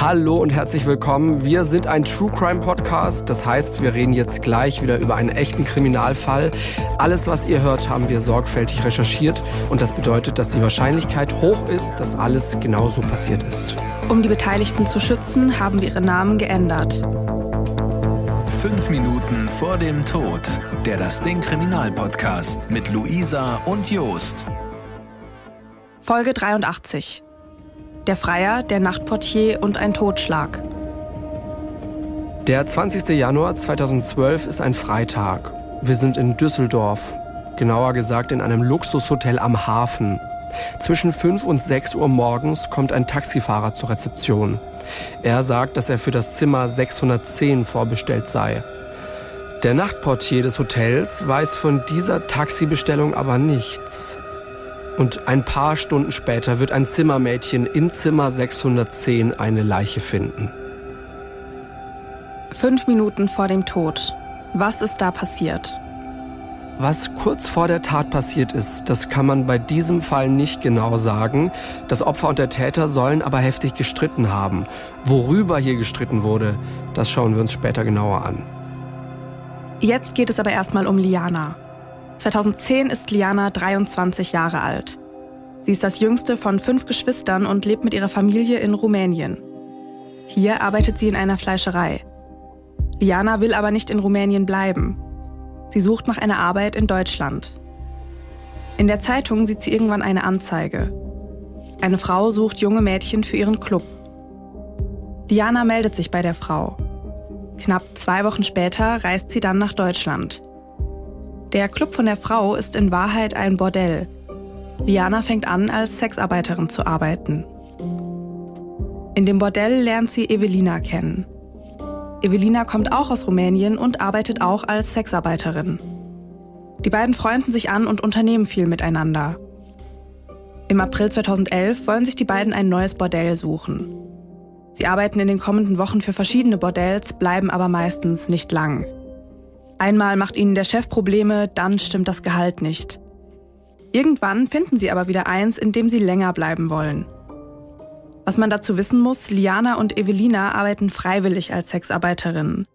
Hallo und herzlich willkommen. Wir sind ein True Crime Podcast. Das heißt, wir reden jetzt gleich wieder über einen echten Kriminalfall. Alles, was ihr hört, haben wir sorgfältig recherchiert. Und das bedeutet, dass die Wahrscheinlichkeit hoch ist, dass alles genauso passiert ist. Um die Beteiligten zu schützen, haben wir ihre Namen geändert. Fünf Minuten vor dem Tod. Der Das Ding Kriminalpodcast mit Luisa und Jost. Folge 83. Der Freier, der Nachtportier und ein Totschlag. Der 20. Januar 2012 ist ein Freitag. Wir sind in Düsseldorf, genauer gesagt in einem Luxushotel am Hafen. Zwischen 5 und 6 Uhr morgens kommt ein Taxifahrer zur Rezeption. Er sagt, dass er für das Zimmer 610 vorbestellt sei. Der Nachtportier des Hotels weiß von dieser Taxibestellung aber nichts. Und ein paar Stunden später wird ein Zimmermädchen in Zimmer 610 eine Leiche finden. Fünf Minuten vor dem Tod. Was ist da passiert? Was kurz vor der Tat passiert ist, das kann man bei diesem Fall nicht genau sagen. Das Opfer und der Täter sollen aber heftig gestritten haben. Worüber hier gestritten wurde, das schauen wir uns später genauer an. Jetzt geht es aber erstmal um Liana. 2010 ist Liana 23 Jahre alt. Sie ist das jüngste von fünf Geschwistern und lebt mit ihrer Familie in Rumänien. Hier arbeitet sie in einer Fleischerei. Liana will aber nicht in Rumänien bleiben. Sie sucht nach einer Arbeit in Deutschland. In der Zeitung sieht sie irgendwann eine Anzeige. Eine Frau sucht junge Mädchen für ihren Club. Liana meldet sich bei der Frau. Knapp zwei Wochen später reist sie dann nach Deutschland. Der Club von der Frau ist in Wahrheit ein Bordell. Liana fängt an, als Sexarbeiterin zu arbeiten. In dem Bordell lernt sie Evelina kennen. Evelina kommt auch aus Rumänien und arbeitet auch als Sexarbeiterin. Die beiden freunden sich an und unternehmen viel miteinander. Im April 2011 wollen sich die beiden ein neues Bordell suchen. Sie arbeiten in den kommenden Wochen für verschiedene Bordells, bleiben aber meistens nicht lang. Einmal macht ihnen der Chef Probleme, dann stimmt das Gehalt nicht. Irgendwann finden sie aber wieder eins, in dem sie länger bleiben wollen. Was man dazu wissen muss, Liana und Evelina arbeiten freiwillig als Sexarbeiterinnen.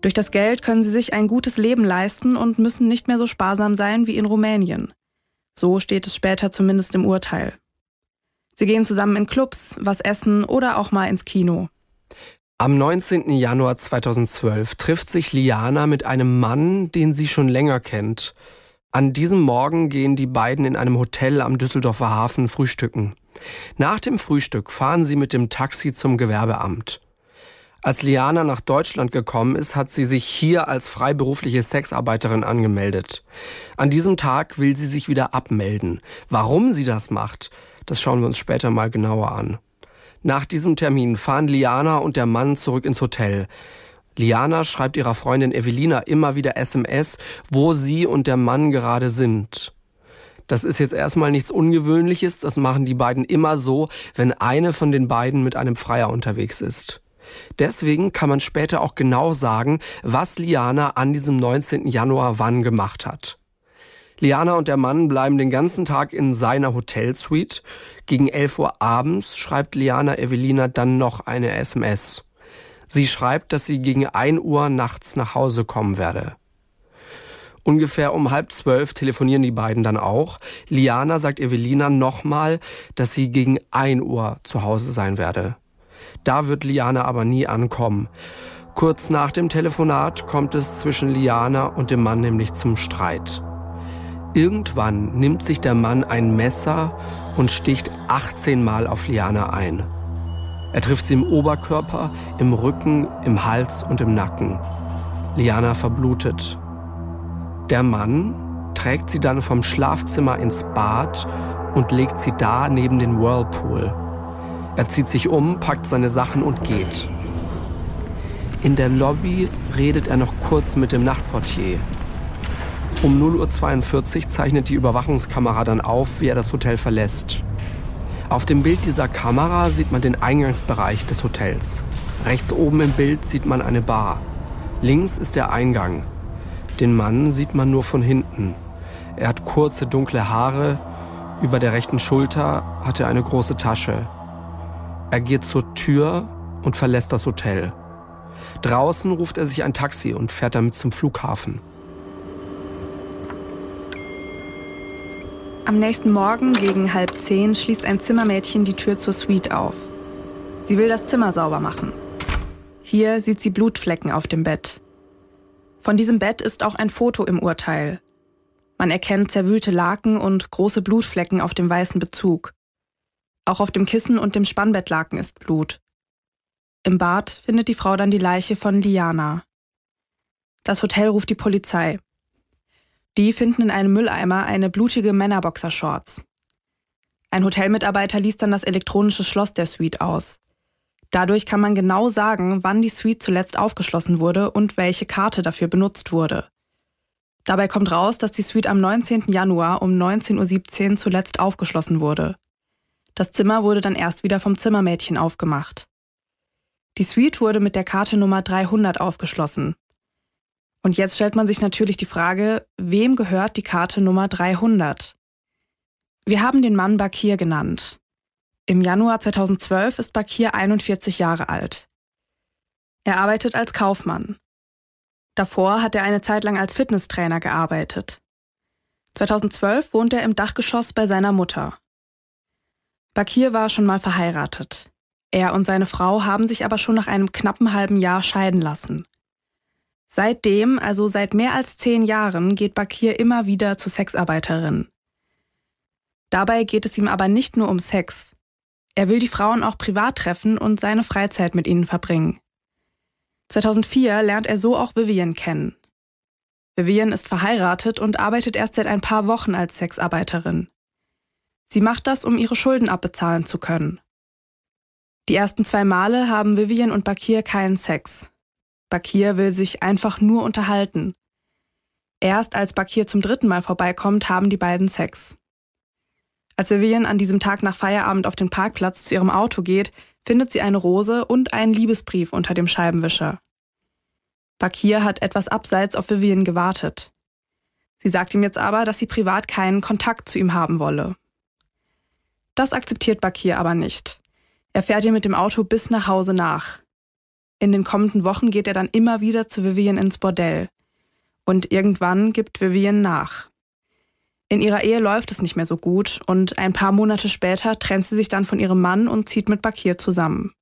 Durch das Geld können sie sich ein gutes Leben leisten und müssen nicht mehr so sparsam sein wie in Rumänien. So steht es später zumindest im Urteil. Sie gehen zusammen in Clubs, was essen oder auch mal ins Kino. Am 19. Januar 2012 trifft sich Liana mit einem Mann, den sie schon länger kennt. An diesem Morgen gehen die beiden in einem Hotel am Düsseldorfer Hafen frühstücken. Nach dem Frühstück fahren sie mit dem Taxi zum Gewerbeamt. Als Liana nach Deutschland gekommen ist, hat sie sich hier als freiberufliche Sexarbeiterin angemeldet. An diesem Tag will sie sich wieder abmelden. Warum sie das macht, das schauen wir uns später mal genauer an. Nach diesem Termin fahren Liana und der Mann zurück ins Hotel. Liana schreibt ihrer Freundin Evelina immer wieder SMS, wo sie und der Mann gerade sind. Das ist jetzt erstmal nichts Ungewöhnliches, das machen die beiden immer so, wenn eine von den beiden mit einem Freier unterwegs ist. Deswegen kann man später auch genau sagen, was Liana an diesem 19. Januar wann gemacht hat. Liana und der Mann bleiben den ganzen Tag in seiner Hotelsuite. Gegen 11 Uhr abends schreibt Liana Evelina dann noch eine SMS. Sie schreibt, dass sie gegen 1 Uhr nachts nach Hause kommen werde. Ungefähr um halb zwölf telefonieren die beiden dann auch. Liana sagt Evelina nochmal, dass sie gegen 1 Uhr zu Hause sein werde. Da wird Liana aber nie ankommen. Kurz nach dem Telefonat kommt es zwischen Liana und dem Mann nämlich zum Streit. Irgendwann nimmt sich der Mann ein Messer und sticht 18 Mal auf Liana ein. Er trifft sie im Oberkörper, im Rücken, im Hals und im Nacken. Liana verblutet. Der Mann trägt sie dann vom Schlafzimmer ins Bad und legt sie da neben den Whirlpool. Er zieht sich um, packt seine Sachen und geht. In der Lobby redet er noch kurz mit dem Nachtportier. Um 0.42 Uhr zeichnet die Überwachungskamera dann auf, wie er das Hotel verlässt. Auf dem Bild dieser Kamera sieht man den Eingangsbereich des Hotels. Rechts oben im Bild sieht man eine Bar. Links ist der Eingang. Den Mann sieht man nur von hinten. Er hat kurze dunkle Haare, über der rechten Schulter hat er eine große Tasche. Er geht zur Tür und verlässt das Hotel. Draußen ruft er sich ein Taxi und fährt damit zum Flughafen. Am nächsten Morgen gegen halb zehn schließt ein Zimmermädchen die Tür zur Suite auf. Sie will das Zimmer sauber machen. Hier sieht sie Blutflecken auf dem Bett. Von diesem Bett ist auch ein Foto im Urteil. Man erkennt zerwühlte Laken und große Blutflecken auf dem weißen Bezug. Auch auf dem Kissen und dem Spannbettlaken ist Blut. Im Bad findet die Frau dann die Leiche von Liana. Das Hotel ruft die Polizei. Die finden in einem Mülleimer eine blutige Männerboxershorts. Ein Hotelmitarbeiter liest dann das elektronische Schloss der Suite aus. Dadurch kann man genau sagen, wann die Suite zuletzt aufgeschlossen wurde und welche Karte dafür benutzt wurde. Dabei kommt raus, dass die Suite am 19. Januar um 19.17 Uhr zuletzt aufgeschlossen wurde. Das Zimmer wurde dann erst wieder vom Zimmermädchen aufgemacht. Die Suite wurde mit der Karte Nummer 300 aufgeschlossen. Und jetzt stellt man sich natürlich die Frage, wem gehört die Karte Nummer 300? Wir haben den Mann Bakir genannt. Im Januar 2012 ist Bakir 41 Jahre alt. Er arbeitet als Kaufmann. Davor hat er eine Zeit lang als Fitnesstrainer gearbeitet. 2012 wohnt er im Dachgeschoss bei seiner Mutter. Bakir war schon mal verheiratet. Er und seine Frau haben sich aber schon nach einem knappen halben Jahr scheiden lassen. Seitdem, also seit mehr als zehn Jahren, geht Bakir immer wieder zu Sexarbeiterinnen. Dabei geht es ihm aber nicht nur um Sex. Er will die Frauen auch privat treffen und seine Freizeit mit ihnen verbringen. 2004 lernt er so auch Vivian kennen. Vivian ist verheiratet und arbeitet erst seit ein paar Wochen als Sexarbeiterin. Sie macht das, um ihre Schulden abbezahlen zu können. Die ersten zwei Male haben Vivian und Bakir keinen Sex. Bakir will sich einfach nur unterhalten. Erst als Bakir zum dritten Mal vorbeikommt, haben die beiden Sex. Als Vivian an diesem Tag nach Feierabend auf den Parkplatz zu ihrem Auto geht, findet sie eine Rose und einen Liebesbrief unter dem Scheibenwischer. Bakir hat etwas abseits auf Vivian gewartet. Sie sagt ihm jetzt aber, dass sie privat keinen Kontakt zu ihm haben wolle. Das akzeptiert Bakir aber nicht. Er fährt ihr mit dem Auto bis nach Hause nach. In den kommenden Wochen geht er dann immer wieder zu Vivian ins Bordell. Und irgendwann gibt Vivian nach. In ihrer Ehe läuft es nicht mehr so gut und ein paar Monate später trennt sie sich dann von ihrem Mann und zieht mit Bakir zusammen.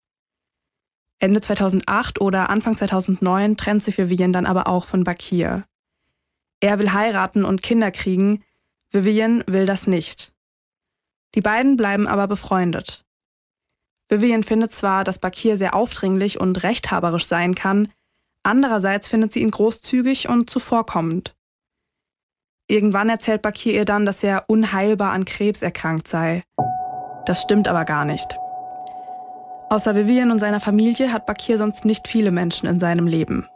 Ende 2008 oder Anfang 2009 trennt sich Vivian dann aber auch von Bakir. Er will heiraten und Kinder kriegen, Vivian will das nicht. Die beiden bleiben aber befreundet. Vivian findet zwar, dass Bakir sehr aufdringlich und rechthaberisch sein kann, andererseits findet sie ihn großzügig und zuvorkommend. Irgendwann erzählt Bakir ihr dann, dass er unheilbar an Krebs erkrankt sei. Das stimmt aber gar nicht. Außer Vivian und seiner Familie hat Bakir sonst nicht viele Menschen in seinem Leben.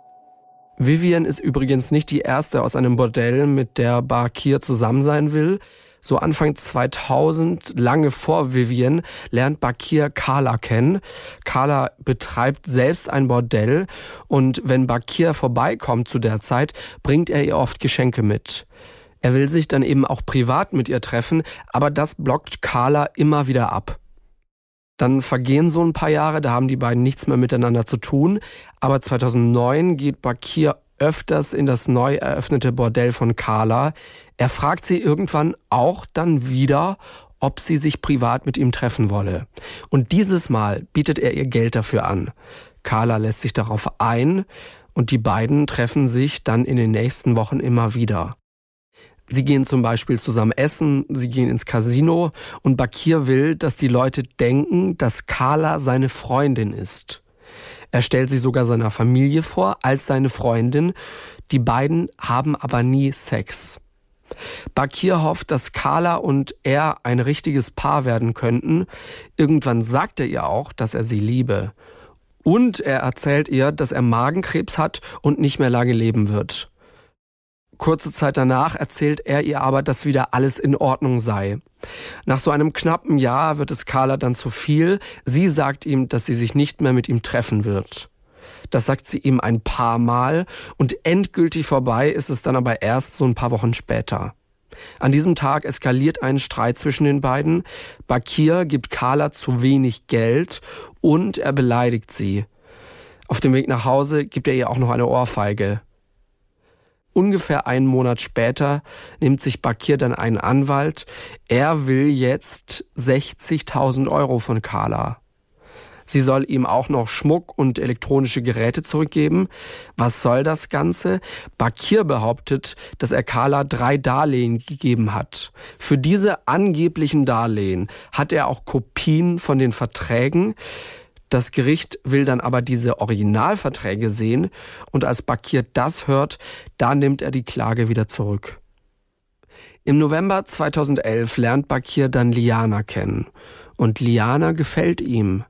Vivian ist übrigens nicht die erste aus einem Bordell, mit der Bakir zusammen sein will. So Anfang 2000, lange vor Vivian, lernt Bakir Carla kennen. Carla betreibt selbst ein Bordell und wenn Bakir vorbeikommt zu der Zeit, bringt er ihr oft Geschenke mit. Er will sich dann eben auch privat mit ihr treffen, aber das blockt Carla immer wieder ab. Dann vergehen so ein paar Jahre, da haben die beiden nichts mehr miteinander zu tun. Aber 2009 geht Bakir öfters in das neu eröffnete Bordell von Carla. Er fragt sie irgendwann auch dann wieder, ob sie sich privat mit ihm treffen wolle. Und dieses Mal bietet er ihr Geld dafür an. Carla lässt sich darauf ein und die beiden treffen sich dann in den nächsten Wochen immer wieder. Sie gehen zum Beispiel zusammen essen, sie gehen ins Casino und Bakir will, dass die Leute denken, dass Carla seine Freundin ist. Er stellt sie sogar seiner Familie vor als seine Freundin. Die beiden haben aber nie Sex. Bakir hofft, dass Carla und er ein richtiges Paar werden könnten. Irgendwann sagt er ihr auch, dass er sie liebe. Und er erzählt ihr, dass er Magenkrebs hat und nicht mehr lange leben wird. Kurze Zeit danach erzählt er ihr aber, dass wieder alles in Ordnung sei. Nach so einem knappen Jahr wird es Carla dann zu viel. Sie sagt ihm, dass sie sich nicht mehr mit ihm treffen wird. Das sagt sie ihm ein paar Mal und endgültig vorbei ist es dann aber erst so ein paar Wochen später. An diesem Tag eskaliert ein Streit zwischen den beiden. Bakir gibt Carla zu wenig Geld und er beleidigt sie. Auf dem Weg nach Hause gibt er ihr auch noch eine Ohrfeige. Ungefähr einen Monat später nimmt sich Bakir dann einen Anwalt. Er will jetzt 60.000 Euro von Carla. Sie soll ihm auch noch Schmuck und elektronische Geräte zurückgeben. Was soll das Ganze? Bakir behauptet, dass er Carla drei Darlehen gegeben hat. Für diese angeblichen Darlehen hat er auch Kopien von den Verträgen. Das Gericht will dann aber diese Originalverträge sehen und als Bakir das hört, da nimmt er die Klage wieder zurück. Im November 2011 lernt Bakir dann Liana kennen und Liana gefällt ihm.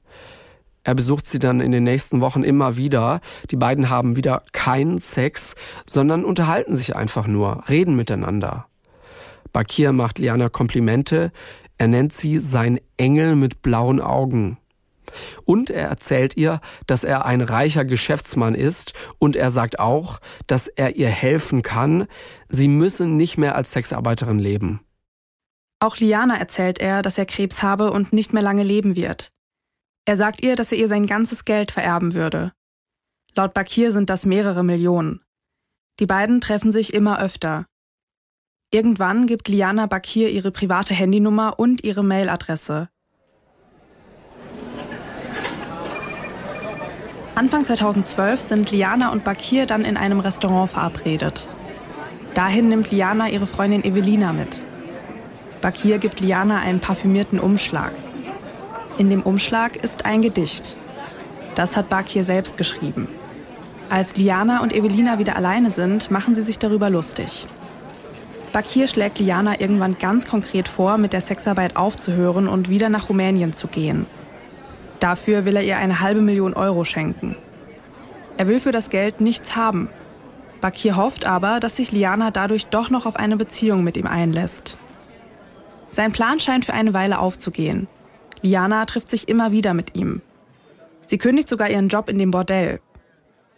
Er besucht sie dann in den nächsten Wochen immer wieder. Die beiden haben wieder keinen Sex, sondern unterhalten sich einfach nur, reden miteinander. Bakir macht Liana Komplimente. Er nennt sie sein Engel mit blauen Augen. Und er erzählt ihr, dass er ein reicher Geschäftsmann ist und er sagt auch, dass er ihr helfen kann. Sie müssen nicht mehr als Sexarbeiterin leben. Auch Liana erzählt er, dass er Krebs habe und nicht mehr lange leben wird. Er sagt ihr, dass er ihr sein ganzes Geld vererben würde. Laut Bakir sind das mehrere Millionen. Die beiden treffen sich immer öfter. Irgendwann gibt Liana Bakir ihre private Handynummer und ihre Mailadresse. Anfang 2012 sind Liana und Bakir dann in einem Restaurant verabredet. Dahin nimmt Liana ihre Freundin Evelina mit. Bakir gibt Liana einen parfümierten Umschlag. In dem Umschlag ist ein Gedicht. Das hat Bakir selbst geschrieben. Als Liana und Evelina wieder alleine sind, machen sie sich darüber lustig. Bakir schlägt Liana irgendwann ganz konkret vor, mit der Sexarbeit aufzuhören und wieder nach Rumänien zu gehen. Dafür will er ihr eine halbe Million Euro schenken. Er will für das Geld nichts haben. Bakir hofft aber, dass sich Liana dadurch doch noch auf eine Beziehung mit ihm einlässt. Sein Plan scheint für eine Weile aufzugehen. Liana trifft sich immer wieder mit ihm. Sie kündigt sogar ihren Job in dem Bordell.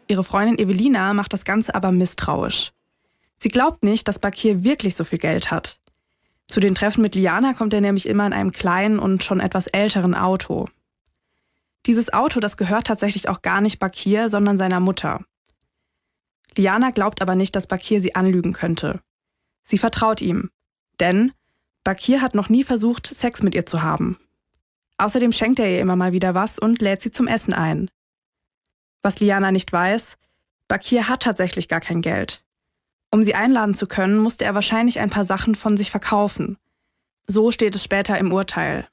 Ihre Freundin Evelina macht das Ganze aber misstrauisch. Sie glaubt nicht, dass Bakir wirklich so viel Geld hat. Zu den Treffen mit Liana kommt er nämlich immer in einem kleinen und schon etwas älteren Auto. Dieses Auto, das gehört tatsächlich auch gar nicht Bakir, sondern seiner Mutter. Liana glaubt aber nicht, dass Bakir sie anlügen könnte. Sie vertraut ihm. Denn Bakir hat noch nie versucht, Sex mit ihr zu haben. Außerdem schenkt er ihr immer mal wieder was und lädt sie zum Essen ein. Was Liana nicht weiß, Bakir hat tatsächlich gar kein Geld. Um sie einladen zu können, musste er wahrscheinlich ein paar Sachen von sich verkaufen. So steht es später im Urteil.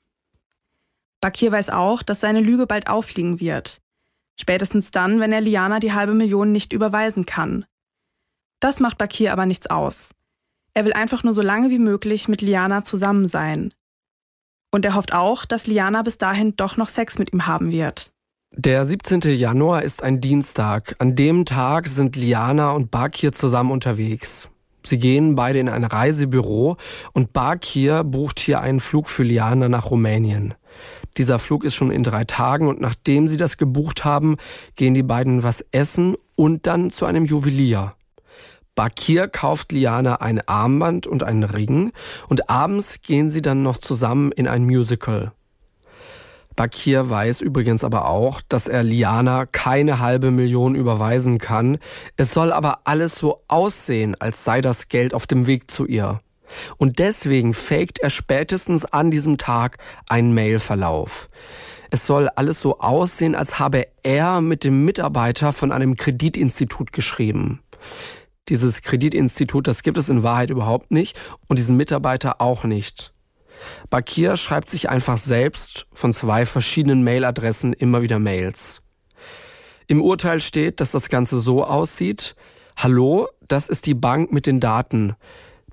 Bakir weiß auch, dass seine Lüge bald auffliegen wird. Spätestens dann, wenn er Liana die halbe Million nicht überweisen kann. Das macht Bakir aber nichts aus. Er will einfach nur so lange wie möglich mit Liana zusammen sein. Und er hofft auch, dass Liana bis dahin doch noch Sex mit ihm haben wird. Der 17. Januar ist ein Dienstag. An dem Tag sind Liana und Bakir zusammen unterwegs. Sie gehen beide in ein Reisebüro und Bakir bucht hier einen Flug für Liana nach Rumänien. Dieser Flug ist schon in drei Tagen und nachdem sie das gebucht haben, gehen die beiden was essen und dann zu einem Juwelier. Bakir kauft Liana ein Armband und einen Ring und abends gehen sie dann noch zusammen in ein Musical. Bakir weiß übrigens aber auch, dass er Liana keine halbe Million überweisen kann. Es soll aber alles so aussehen, als sei das Geld auf dem Weg zu ihr. Und deswegen faked er spätestens an diesem Tag einen Mailverlauf. Es soll alles so aussehen, als habe er mit dem Mitarbeiter von einem Kreditinstitut geschrieben. Dieses Kreditinstitut, das gibt es in Wahrheit überhaupt nicht und diesen Mitarbeiter auch nicht. Bakir schreibt sich einfach selbst von zwei verschiedenen Mailadressen immer wieder Mails. Im Urteil steht, dass das Ganze so aussieht. Hallo, das ist die Bank mit den Daten.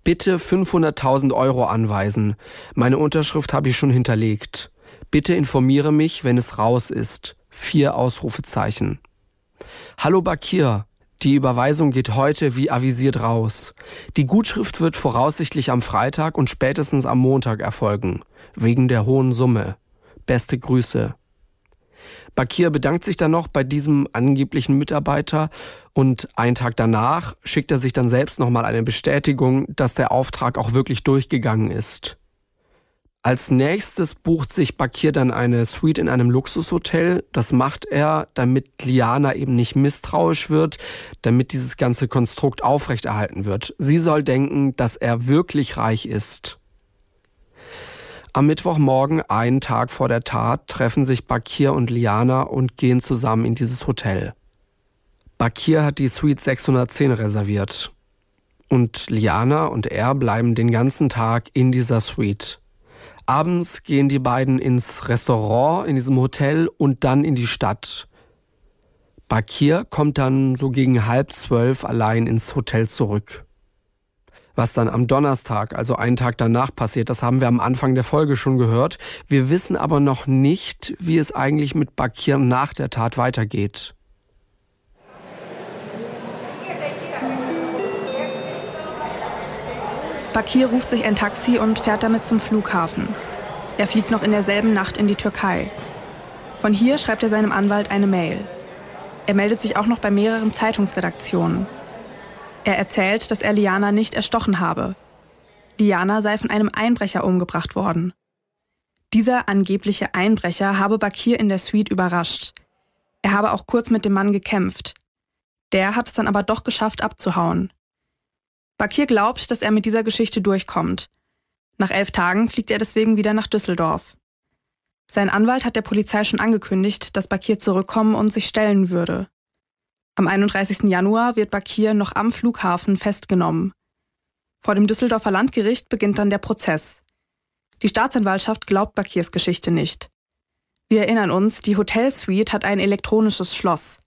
Bitte 500.000 Euro anweisen. Meine Unterschrift habe ich schon hinterlegt. Bitte informiere mich, wenn es raus ist. Vier Ausrufezeichen. Hallo Bakir, die Überweisung geht heute wie avisiert raus. Die Gutschrift wird voraussichtlich am Freitag und spätestens am Montag erfolgen. Wegen der hohen Summe. Beste Grüße. Bakir bedankt sich dann noch bei diesem angeblichen Mitarbeiter und einen Tag danach schickt er sich dann selbst nochmal eine Bestätigung, dass der Auftrag auch wirklich durchgegangen ist. Als nächstes bucht sich Bakir dann eine Suite in einem Luxushotel. Das macht er, damit Liana eben nicht misstrauisch wird, damit dieses ganze Konstrukt aufrechterhalten wird. Sie soll denken, dass er wirklich reich ist. Am Mittwochmorgen, einen Tag vor der Tat, treffen sich Bakir und Liana und gehen zusammen in dieses Hotel. Bakir hat die Suite 610 reserviert. Und Liana und er bleiben den ganzen Tag in dieser Suite. Abends gehen die beiden ins Restaurant in diesem Hotel und dann in die Stadt. Bakir kommt dann so gegen halb zwölf allein ins Hotel zurück. Was dann am Donnerstag, also einen Tag danach passiert, das haben wir am Anfang der Folge schon gehört. Wir wissen aber noch nicht, wie es eigentlich mit Bakir nach der Tat weitergeht. Bakir ruft sich ein Taxi und fährt damit zum Flughafen. Er fliegt noch in derselben Nacht in die Türkei. Von hier schreibt er seinem Anwalt eine Mail. Er meldet sich auch noch bei mehreren Zeitungsredaktionen. Er erzählt, dass er Liana nicht erstochen habe. Liana sei von einem Einbrecher umgebracht worden. Dieser angebliche Einbrecher habe Bakir in der Suite überrascht. Er habe auch kurz mit dem Mann gekämpft. Der hat es dann aber doch geschafft, abzuhauen. Bakir glaubt, dass er mit dieser Geschichte durchkommt. Nach elf Tagen fliegt er deswegen wieder nach Düsseldorf. Sein Anwalt hat der Polizei schon angekündigt, dass Bakir zurückkommen und sich stellen würde. Am 31. Januar wird Bakir noch am Flughafen festgenommen. Vor dem Düsseldorfer Landgericht beginnt dann der Prozess. Die Staatsanwaltschaft glaubt Bakirs Geschichte nicht. Wir erinnern uns, die Hotelsuite hat ein elektronisches Schloss.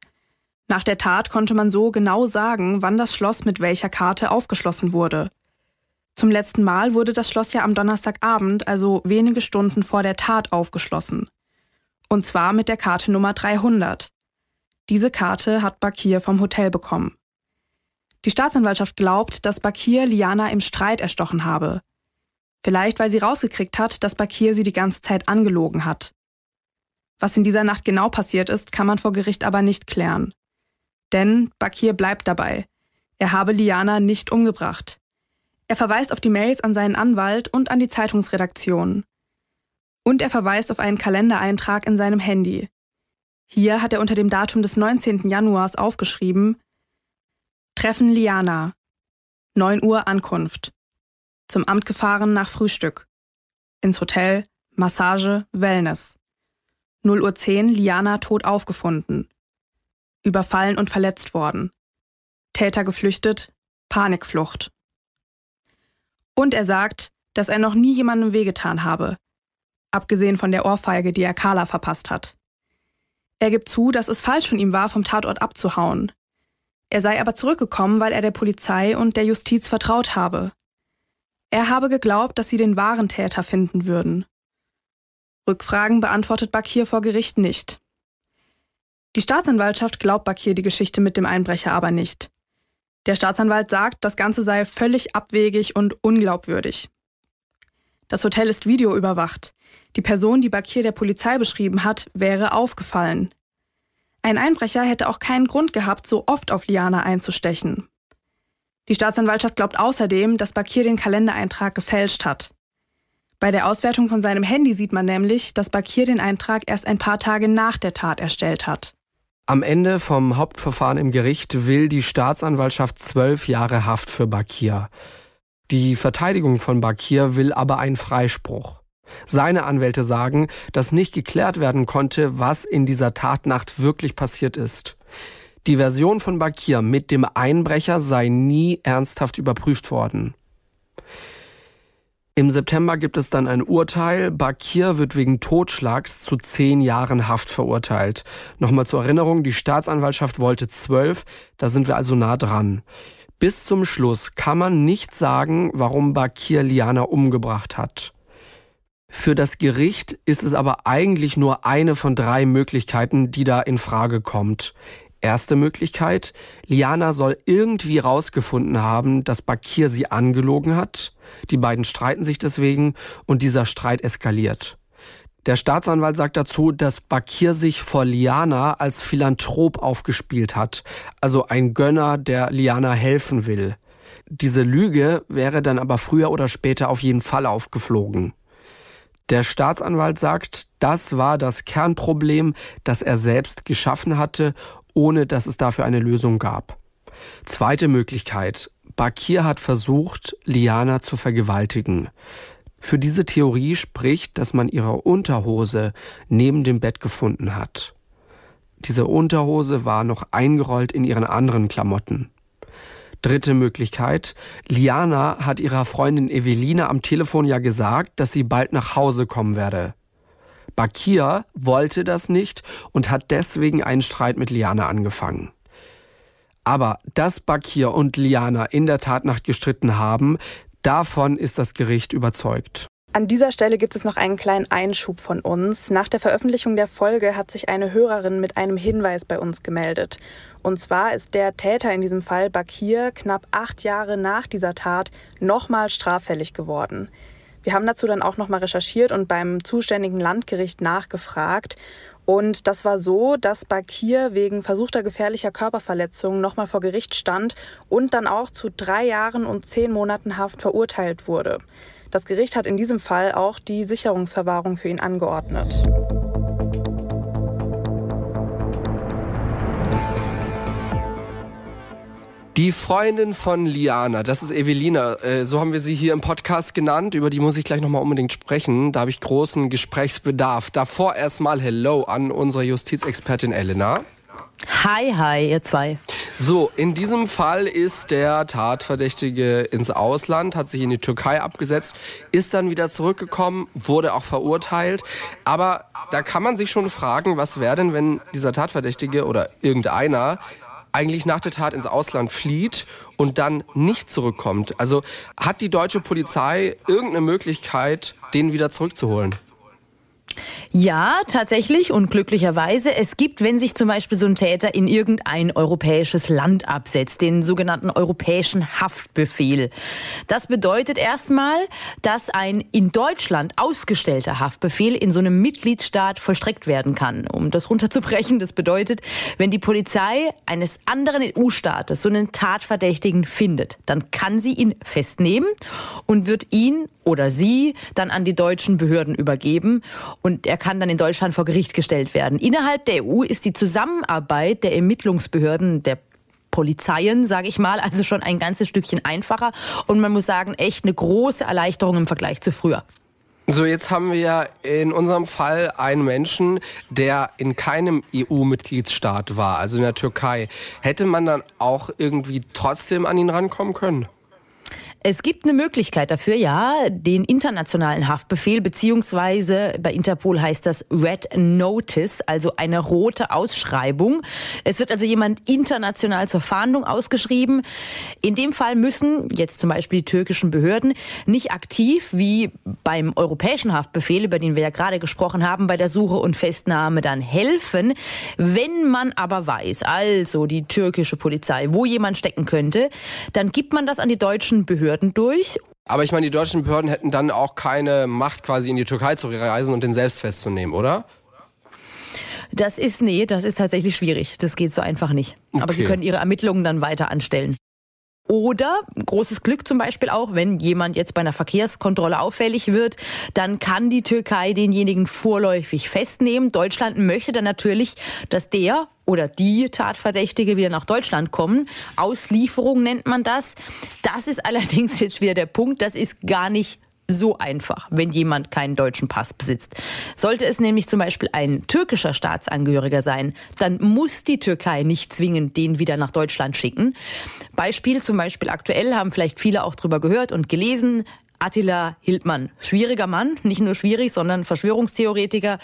Nach der Tat konnte man so genau sagen, wann das Schloss mit welcher Karte aufgeschlossen wurde. Zum letzten Mal wurde das Schloss ja am Donnerstagabend, also wenige Stunden vor der Tat, aufgeschlossen. Und zwar mit der Karte Nummer 300. Diese Karte hat Bakir vom Hotel bekommen. Die Staatsanwaltschaft glaubt, dass Bakir Liana im Streit erstochen habe. Vielleicht, weil sie rausgekriegt hat, dass Bakir sie die ganze Zeit angelogen hat. Was in dieser Nacht genau passiert ist, kann man vor Gericht aber nicht klären. Denn Bakir bleibt dabei. Er habe Liana nicht umgebracht. Er verweist auf die Mails an seinen Anwalt und an die Zeitungsredaktion. Und er verweist auf einen Kalendereintrag in seinem Handy. Hier hat er unter dem Datum des 19. Januars aufgeschrieben Treffen Liana. 9 Uhr Ankunft. Zum Amt gefahren nach Frühstück. Ins Hotel, Massage, Wellness. 0 Uhr 10 Liana tot aufgefunden überfallen und verletzt worden. Täter geflüchtet, Panikflucht. Und er sagt, dass er noch nie jemandem wehgetan habe, abgesehen von der Ohrfeige, die er Carla verpasst hat. Er gibt zu, dass es falsch von ihm war, vom Tatort abzuhauen. Er sei aber zurückgekommen, weil er der Polizei und der Justiz vertraut habe. Er habe geglaubt, dass sie den wahren Täter finden würden. Rückfragen beantwortet Bakir vor Gericht nicht. Die Staatsanwaltschaft glaubt Bakir die Geschichte mit dem Einbrecher aber nicht. Der Staatsanwalt sagt, das Ganze sei völlig abwegig und unglaubwürdig. Das Hotel ist videoüberwacht. Die Person, die Bakir der Polizei beschrieben hat, wäre aufgefallen. Ein Einbrecher hätte auch keinen Grund gehabt, so oft auf Liana einzustechen. Die Staatsanwaltschaft glaubt außerdem, dass Bakir den Kalendereintrag gefälscht hat. Bei der Auswertung von seinem Handy sieht man nämlich, dass Bakir den Eintrag erst ein paar Tage nach der Tat erstellt hat. Am Ende vom Hauptverfahren im Gericht will die Staatsanwaltschaft zwölf Jahre Haft für Bakir. Die Verteidigung von Bakir will aber einen Freispruch. Seine Anwälte sagen, dass nicht geklärt werden konnte, was in dieser Tatnacht wirklich passiert ist. Die Version von Bakir mit dem Einbrecher sei nie ernsthaft überprüft worden. Im September gibt es dann ein Urteil. Bakir wird wegen Totschlags zu zehn Jahren Haft verurteilt. Nochmal zur Erinnerung, die Staatsanwaltschaft wollte zwölf, da sind wir also nah dran. Bis zum Schluss kann man nicht sagen, warum Bakir Liana umgebracht hat. Für das Gericht ist es aber eigentlich nur eine von drei Möglichkeiten, die da in Frage kommt. Erste Möglichkeit, Liana soll irgendwie rausgefunden haben, dass Bakir sie angelogen hat. Die beiden streiten sich deswegen und dieser Streit eskaliert. Der Staatsanwalt sagt dazu, dass Bakir sich vor Liana als Philanthrop aufgespielt hat, also ein Gönner, der Liana helfen will. Diese Lüge wäre dann aber früher oder später auf jeden Fall aufgeflogen. Der Staatsanwalt sagt, das war das Kernproblem, das er selbst geschaffen hatte, ohne dass es dafür eine Lösung gab. Zweite Möglichkeit. Bakir hat versucht, Liana zu vergewaltigen. Für diese Theorie spricht, dass man ihre Unterhose neben dem Bett gefunden hat. Diese Unterhose war noch eingerollt in ihren anderen Klamotten. Dritte Möglichkeit. Liana hat ihrer Freundin Evelina am Telefon ja gesagt, dass sie bald nach Hause kommen werde. Bakir wollte das nicht und hat deswegen einen Streit mit Liana angefangen. Aber dass Bakir und Liana in der Tatnacht gestritten haben, Davon ist das Gericht überzeugt. An dieser Stelle gibt es noch einen kleinen Einschub von uns. Nach der Veröffentlichung der Folge hat sich eine Hörerin mit einem Hinweis bei uns gemeldet. Und zwar ist der Täter in diesem Fall Bakir knapp acht Jahre nach dieser Tat nochmal straffällig geworden. Wir haben dazu dann auch nochmal recherchiert und beim zuständigen Landgericht nachgefragt. Und das war so, dass Bakir wegen versuchter gefährlicher Körperverletzung nochmal vor Gericht stand und dann auch zu drei Jahren und zehn Monaten Haft verurteilt wurde. Das Gericht hat in diesem Fall auch die Sicherungsverwahrung für ihn angeordnet. Die Freundin von Liana, das ist Evelina, äh, so haben wir sie hier im Podcast genannt, über die muss ich gleich nochmal unbedingt sprechen, da habe ich großen Gesprächsbedarf. Davor erstmal Hello an unsere Justizexpertin Elena. Hi, hi, ihr zwei. So, in diesem Fall ist der Tatverdächtige ins Ausland, hat sich in die Türkei abgesetzt, ist dann wieder zurückgekommen, wurde auch verurteilt. Aber da kann man sich schon fragen, was wäre denn, wenn dieser Tatverdächtige oder irgendeiner eigentlich nach der Tat ins Ausland flieht und dann nicht zurückkommt. Also hat die deutsche Polizei irgendeine Möglichkeit, den wieder zurückzuholen? Ja, tatsächlich und glücklicherweise. Es gibt, wenn sich zum Beispiel so ein Täter in irgendein europäisches Land absetzt, den sogenannten europäischen Haftbefehl. Das bedeutet erstmal, dass ein in Deutschland ausgestellter Haftbefehl in so einem Mitgliedsstaat vollstreckt werden kann. Um das runterzubrechen, das bedeutet, wenn die Polizei eines anderen EU-Staates so einen Tatverdächtigen findet, dann kann sie ihn festnehmen und wird ihn oder sie dann an die deutschen Behörden übergeben und er kann dann in Deutschland vor Gericht gestellt werden. Innerhalb der EU ist die Zusammenarbeit der Ermittlungsbehörden, der Polizeien, sage ich mal, also schon ein ganzes Stückchen einfacher und man muss sagen, echt eine große Erleichterung im Vergleich zu früher. So, jetzt haben wir in unserem Fall einen Menschen, der in keinem EU-Mitgliedsstaat war, also in der Türkei. Hätte man dann auch irgendwie trotzdem an ihn rankommen können? Es gibt eine Möglichkeit dafür, ja, den internationalen Haftbefehl, beziehungsweise bei Interpol heißt das Red Notice, also eine rote Ausschreibung. Es wird also jemand international zur Fahndung ausgeschrieben. In dem Fall müssen jetzt zum Beispiel die türkischen Behörden nicht aktiv wie beim europäischen Haftbefehl, über den wir ja gerade gesprochen haben, bei der Suche und Festnahme dann helfen. Wenn man aber weiß, also die türkische Polizei, wo jemand stecken könnte, dann gibt man das an die deutschen Behörden Behörden durch. Aber ich meine, die deutschen Behörden hätten dann auch keine Macht, quasi in die Türkei zu reisen und den selbst festzunehmen, oder? Das ist, nee, das ist tatsächlich schwierig. Das geht so einfach nicht. Okay. Aber sie können ihre Ermittlungen dann weiter anstellen. Oder großes Glück zum Beispiel auch, wenn jemand jetzt bei einer Verkehrskontrolle auffällig wird, dann kann die Türkei denjenigen vorläufig festnehmen. Deutschland möchte dann natürlich, dass der oder die Tatverdächtige wieder nach Deutschland kommen. Auslieferung nennt man das. Das ist allerdings jetzt wieder der Punkt, das ist gar nicht so einfach, wenn jemand keinen deutschen Pass besitzt. Sollte es nämlich zum Beispiel ein türkischer Staatsangehöriger sein, dann muss die Türkei nicht zwingend den wieder nach Deutschland schicken. Beispiel zum Beispiel aktuell haben vielleicht viele auch drüber gehört und gelesen. Attila Hildmann. Schwieriger Mann, nicht nur schwierig, sondern Verschwörungstheoretiker.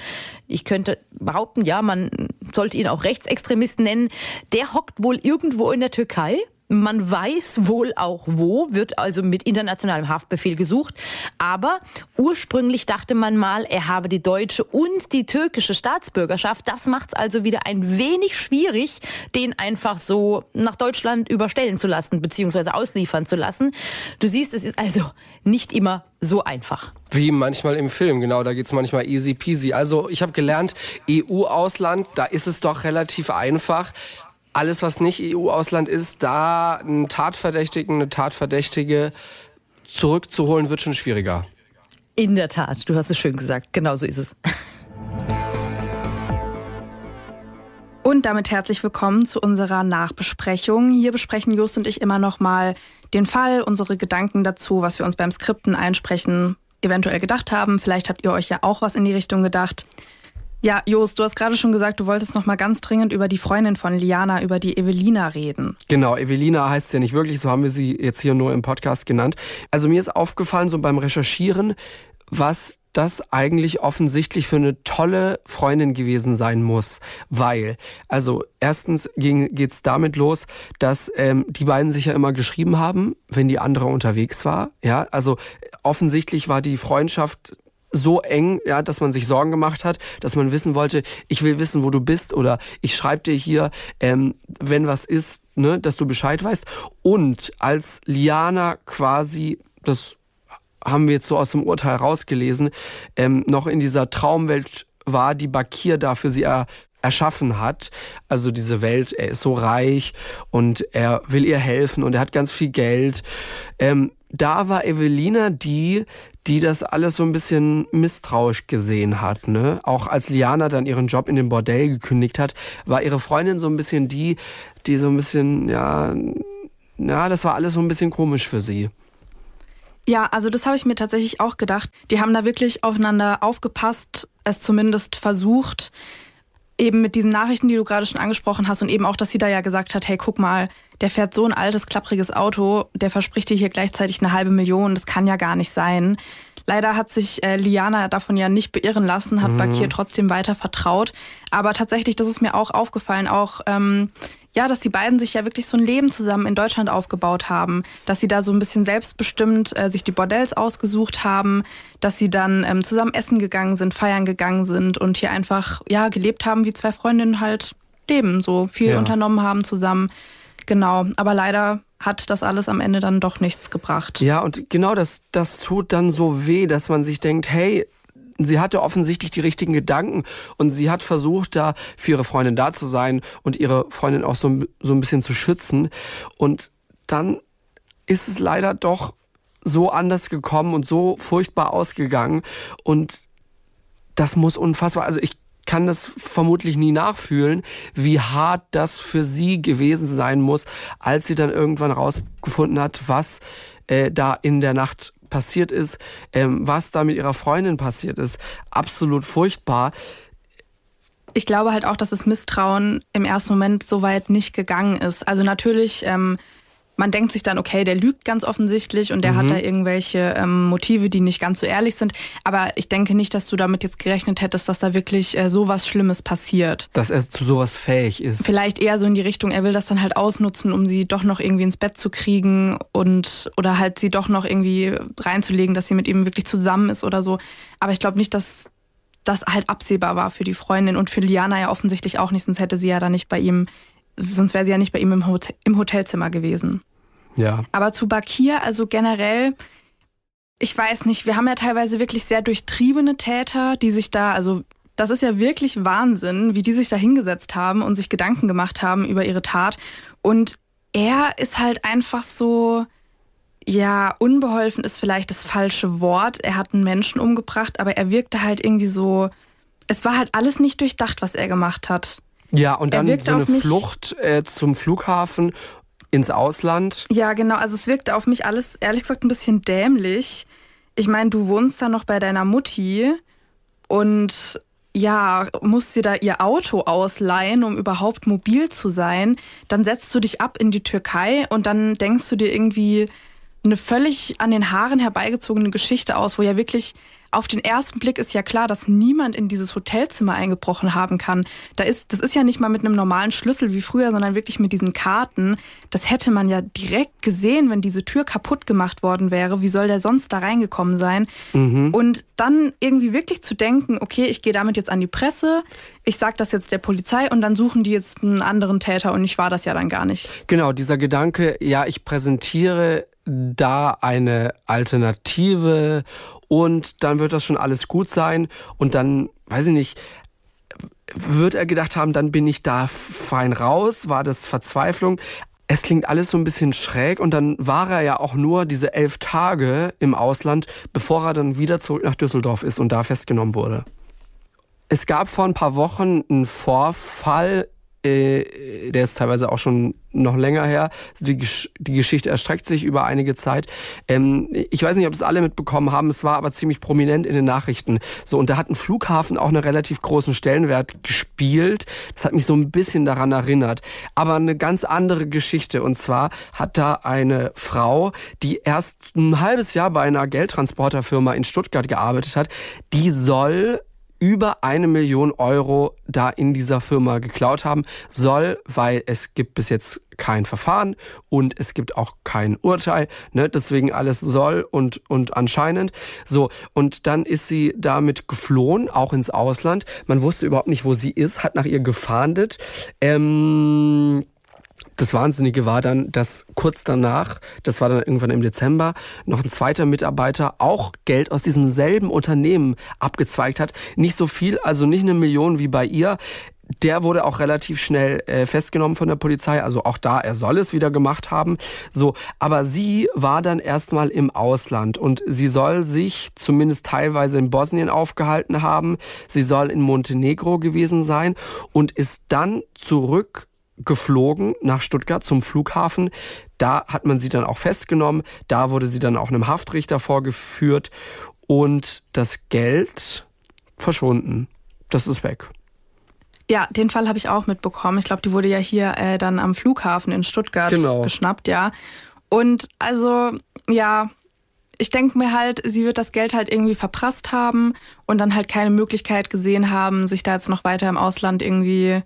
Ich könnte behaupten, ja, man sollte ihn auch Rechtsextremisten nennen. Der hockt wohl irgendwo in der Türkei Man weiß wohl auch wo, wird also mit internationalem Haftbefehl gesucht. Aber ursprünglich dachte man mal, er habe die deutsche und die türkische Staatsbürgerschaft. Das macht es also wieder ein wenig schwierig, den einfach so nach Deutschland überstellen zu lassen, beziehungsweise ausliefern zu lassen. Du siehst, es ist also nicht immer so einfach. Wie manchmal im Film, genau, da geht es manchmal easy peasy. Also ich habe gelernt, EU-Ausland, da ist es doch relativ einfach alles, was nicht EU-Ausland ist, da einen Tatverdächtigen, eine Tatverdächtige zurückzuholen, wird schon schwieriger. In der Tat, du hast es schön gesagt. Genau so ist es. Und damit herzlich willkommen zu unserer Nachbesprechung. Hier besprechen Just und ich immer noch mal den Fall, unsere Gedanken dazu, was wir uns beim Skripten einsprechen eventuell gedacht haben. Vielleicht habt ihr euch ja auch was in die Richtung gedacht. Ja, Jos, du hast gerade schon gesagt, du wolltest noch mal ganz dringend über die Freundin von Liana, über die Evelina reden. Genau, Evelina heißt ja nicht wirklich, so haben wir sie jetzt hier nur im Podcast genannt. Also mir ist aufgefallen, so beim Recherchieren, was das eigentlich offensichtlich für eine tolle Freundin gewesen sein muss. Weil, also erstens ging, geht's damit los, dass ähm, die beiden sich ja immer geschrieben haben, wenn die andere unterwegs war. Ja, also offensichtlich war die Freundschaft so eng, ja, dass man sich Sorgen gemacht hat, dass man wissen wollte, ich will wissen, wo du bist oder ich schreibe dir hier, ähm, wenn was ist, ne, dass du Bescheid weißt. Und als Liana quasi, das haben wir jetzt so aus dem Urteil rausgelesen, ähm, noch in dieser Traumwelt war, die Bakir da für sie er, erschaffen hat. Also diese Welt, er ist so reich und er will ihr helfen und er hat ganz viel Geld. Ähm, da war Evelina die, die das alles so ein bisschen misstrauisch gesehen hat. Ne? Auch als Liana dann ihren Job in dem Bordell gekündigt hat, war ihre Freundin so ein bisschen die, die so ein bisschen, ja, ja, das war alles so ein bisschen komisch für sie. Ja, also das habe ich mir tatsächlich auch gedacht. Die haben da wirklich aufeinander aufgepasst, es zumindest versucht eben mit diesen Nachrichten, die du gerade schon angesprochen hast und eben auch, dass sie da ja gesagt hat, hey, guck mal, der fährt so ein altes, klappriges Auto, der verspricht dir hier gleichzeitig eine halbe Million, das kann ja gar nicht sein. Leider hat sich äh, Liana davon ja nicht beirren lassen, hat mhm. Bakir trotzdem weiter vertraut. Aber tatsächlich, das ist mir auch aufgefallen, auch ähm, ja, dass die beiden sich ja wirklich so ein Leben zusammen in Deutschland aufgebaut haben, dass sie da so ein bisschen selbstbestimmt äh, sich die Bordells ausgesucht haben, dass sie dann ähm, zusammen essen gegangen sind, feiern gegangen sind und hier einfach ja gelebt haben, wie zwei Freundinnen halt leben, so viel ja. unternommen haben zusammen. Genau, aber leider hat das alles am Ende dann doch nichts gebracht. Ja, und genau das, das tut dann so weh, dass man sich denkt, hey, sie hatte offensichtlich die richtigen Gedanken und sie hat versucht, da für ihre Freundin da zu sein und ihre Freundin auch so, so ein bisschen zu schützen. Und dann ist es leider doch so anders gekommen und so furchtbar ausgegangen. Und das muss unfassbar, also ich kann das vermutlich nie nachfühlen, wie hart das für sie gewesen sein muss, als sie dann irgendwann rausgefunden hat, was äh, da in der Nacht passiert ist, ähm, was da mit ihrer Freundin passiert ist. Absolut furchtbar. Ich glaube halt auch, dass das Misstrauen im ersten Moment so weit nicht gegangen ist. Also natürlich ähm, man denkt sich dann, okay, der lügt ganz offensichtlich und der mhm. hat da irgendwelche ähm, Motive, die nicht ganz so ehrlich sind. Aber ich denke nicht, dass du damit jetzt gerechnet hättest, dass da wirklich äh, so was Schlimmes passiert. Dass er zu sowas fähig ist. Vielleicht eher so in die Richtung, er will das dann halt ausnutzen, um sie doch noch irgendwie ins Bett zu kriegen und oder halt sie doch noch irgendwie reinzulegen, dass sie mit ihm wirklich zusammen ist oder so. Aber ich glaube nicht, dass das halt absehbar war für die Freundin und für Liana ja offensichtlich auch nicht, sonst hätte sie ja dann nicht bei ihm sonst wäre sie ja nicht bei ihm im, Hotel, im Hotelzimmer gewesen. Ja. Aber zu Bakir, also generell, ich weiß nicht, wir haben ja teilweise wirklich sehr durchtriebene Täter, die sich da, also das ist ja wirklich Wahnsinn, wie die sich da hingesetzt haben und sich Gedanken gemacht haben über ihre Tat. Und er ist halt einfach so, ja, unbeholfen ist vielleicht das falsche Wort. Er hat einen Menschen umgebracht, aber er wirkte halt irgendwie so, es war halt alles nicht durchdacht, was er gemacht hat. Ja, und dann so eine Flucht äh, zum Flughafen ins Ausland. Ja, genau. Also es wirkte auf mich alles, ehrlich gesagt, ein bisschen dämlich. Ich meine, du wohnst da noch bei deiner Mutti und ja, musst dir da ihr Auto ausleihen, um überhaupt mobil zu sein. Dann setzt du dich ab in die Türkei und dann denkst du dir irgendwie, eine völlig an den Haaren herbeigezogene Geschichte aus, wo ja wirklich auf den ersten Blick ist ja klar, dass niemand in dieses Hotelzimmer eingebrochen haben kann. Da ist, das ist ja nicht mal mit einem normalen Schlüssel wie früher, sondern wirklich mit diesen Karten. Das hätte man ja direkt gesehen, wenn diese Tür kaputt gemacht worden wäre. Wie soll der sonst da reingekommen sein? Mhm. Und dann irgendwie wirklich zu denken, okay, ich gehe damit jetzt an die Presse, ich sage das jetzt der Polizei und dann suchen die jetzt einen anderen Täter und ich war das ja dann gar nicht. Genau, dieser Gedanke, ja, ich präsentiere da eine Alternative und dann wird das schon alles gut sein und dann, weiß ich nicht, wird er gedacht haben, dann bin ich da fein raus, war das Verzweiflung. Es klingt alles so ein bisschen schräg und dann war er ja auch nur diese elf Tage im Ausland, bevor er dann wieder zurück nach Düsseldorf ist und da festgenommen wurde. Es gab vor ein paar Wochen einen Vorfall der ist teilweise auch schon noch länger her. Die, die Geschichte erstreckt sich über einige Zeit. Ähm, ich weiß nicht, ob es alle mitbekommen haben, es war aber ziemlich prominent in den Nachrichten. So, und da hat ein Flughafen auch einen relativ großen Stellenwert gespielt. Das hat mich so ein bisschen daran erinnert. Aber eine ganz andere Geschichte. Und zwar hat da eine Frau, die erst ein halbes Jahr bei einer Geldtransporterfirma in Stuttgart gearbeitet hat, die soll über eine Million Euro da in dieser Firma geklaut haben soll, weil es gibt bis jetzt kein Verfahren und es gibt auch kein Urteil. Ne? Deswegen alles soll und, und anscheinend. So, und dann ist sie damit geflohen, auch ins Ausland. Man wusste überhaupt nicht, wo sie ist, hat nach ihr gefahndet. Ähm das Wahnsinnige war dann, dass kurz danach, das war dann irgendwann im Dezember, noch ein zweiter Mitarbeiter auch Geld aus diesem selben Unternehmen abgezweigt hat. Nicht so viel, also nicht eine Million wie bei ihr. Der wurde auch relativ schnell äh, festgenommen von der Polizei. Also auch da, er soll es wieder gemacht haben. So, aber sie war dann erstmal im Ausland und sie soll sich zumindest teilweise in Bosnien aufgehalten haben. Sie soll in Montenegro gewesen sein und ist dann zurück geflogen nach Stuttgart zum Flughafen. Da hat man sie dann auch festgenommen. Da wurde sie dann auch einem Haftrichter vorgeführt und das Geld verschwunden. Das ist weg. Ja, den Fall habe ich auch mitbekommen. Ich glaube, die wurde ja hier äh, dann am Flughafen in Stuttgart genau. geschnappt, ja. Und also, ja, ich denke mir halt, sie wird das Geld halt irgendwie verprasst haben und dann halt keine Möglichkeit gesehen haben, sich da jetzt noch weiter im Ausland irgendwie